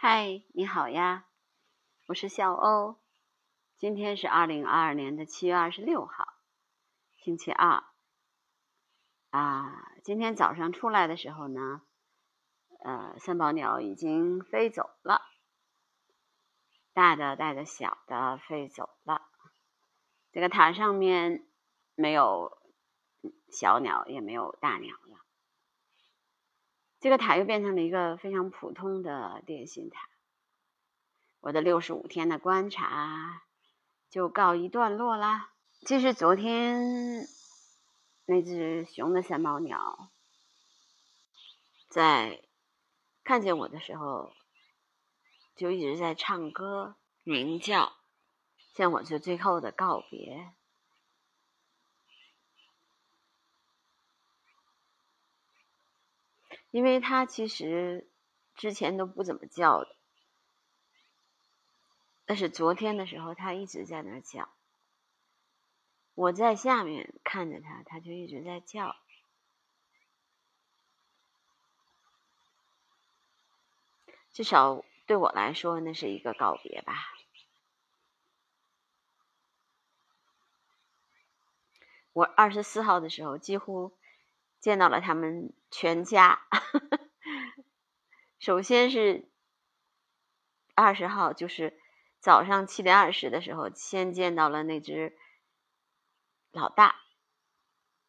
嗨，你好呀，我是小欧。今天是二零二二年的七月二十六号，星期二。啊，今天早上出来的时候呢，呃，三宝鸟已经飞走了，大的带着小的飞走了。这个塔上面没有小鸟，也没有大鸟了。这个塔又变成了一个非常普通的电信塔。我的六十五天的观察就告一段落啦。其实昨天那只熊的三毛鸟在看见我的时候，就一直在唱歌鸣叫，向我做最后的告别。因为它其实之前都不怎么叫的，但是昨天的时候，它一直在那儿叫。我在下面看着它，它就一直在叫。至少对我来说，那是一个告别吧。我二十四号的时候几乎。见到了他们全家，首先是二十号，就是早上七点二十的时候，先见到了那只老大。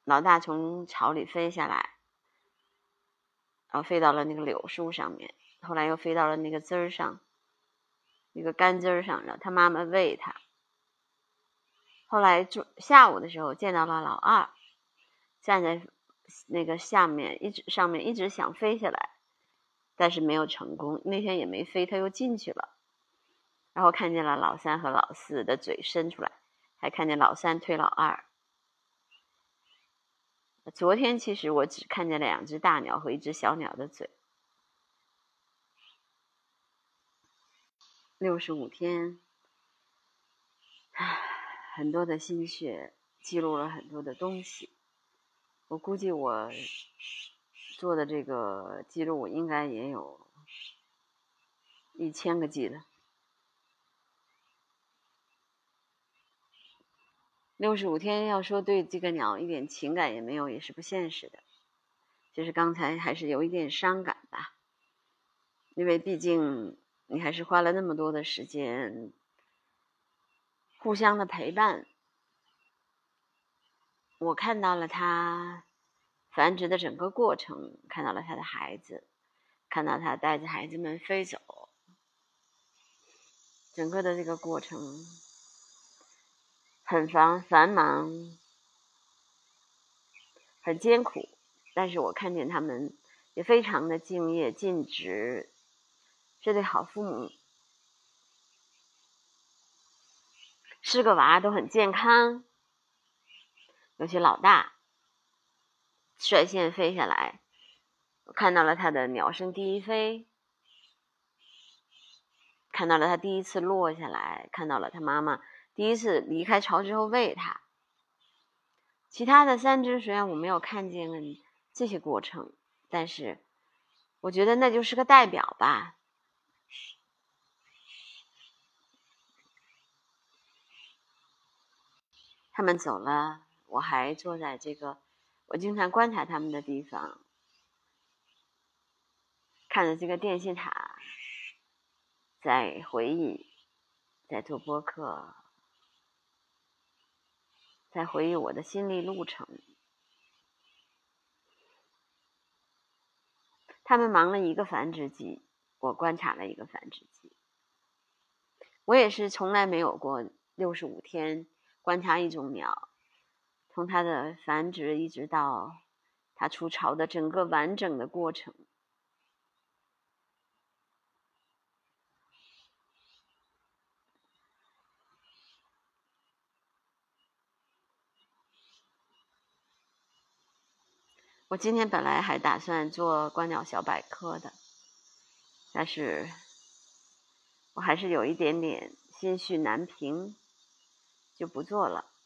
老大从巢里飞下来，然后飞到了那个柳树上面，后来又飞到了那个枝儿上，那个干枝儿上，让他妈妈喂它。后来就下午的时候见到了老二，站在。那个下面一直上面一直想飞下来，但是没有成功。那天也没飞，他又进去了。然后看见了老三和老四的嘴伸出来，还看见老三推老二。昨天其实我只看见了两只大鸟和一只小鸟的嘴。六十五天，唉，很多的心血，记录了很多的东西。我估计我做的这个记录应该也有一千个 G 的。六十五天要说对这个鸟一点情感也没有，也是不现实的。就是刚才还是有一点伤感吧，因为毕竟你还是花了那么多的时间，互相的陪伴。我看到了他繁殖的整个过程，看到了他的孩子，看到他带着孩子们飞走，整个的这个过程很繁繁忙，很艰苦，但是我看见他们也非常的敬业尽职，这对好父母，是个娃都很健康。尤其老大率先飞下来，我看到了他的鸟声第一飞，看到了他第一次落下来，看到了他妈妈第一次离开巢之后喂他。其他的三只虽然我没有看见这些过程，但是我觉得那就是个代表吧。他们走了。我还坐在这个我经常观察他们的地方，看着这个电信塔，在回忆，在做播客，在回忆我的心历路程。他们忙了一个繁殖季，我观察了一个繁殖季。我也是从来没有过六十五天观察一种鸟。从它的繁殖一直到它出巢的整个完整的过程，我今天本来还打算做观鸟小百科的，但是我还是有一点点心绪难平，就不做了。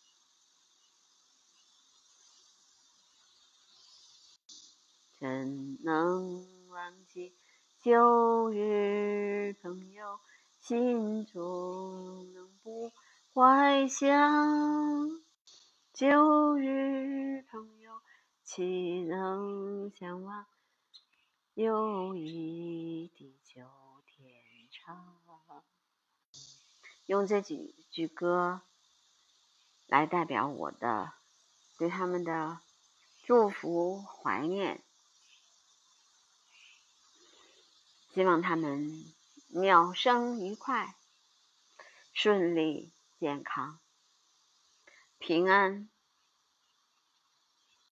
怎能忘记旧日朋友心中能不怀想？旧日朋友，岂能相忘？友谊地久天长。用这几句歌来代表我的对他们的祝福、怀念，希望他们鸟生愉快、顺利、健康、平安。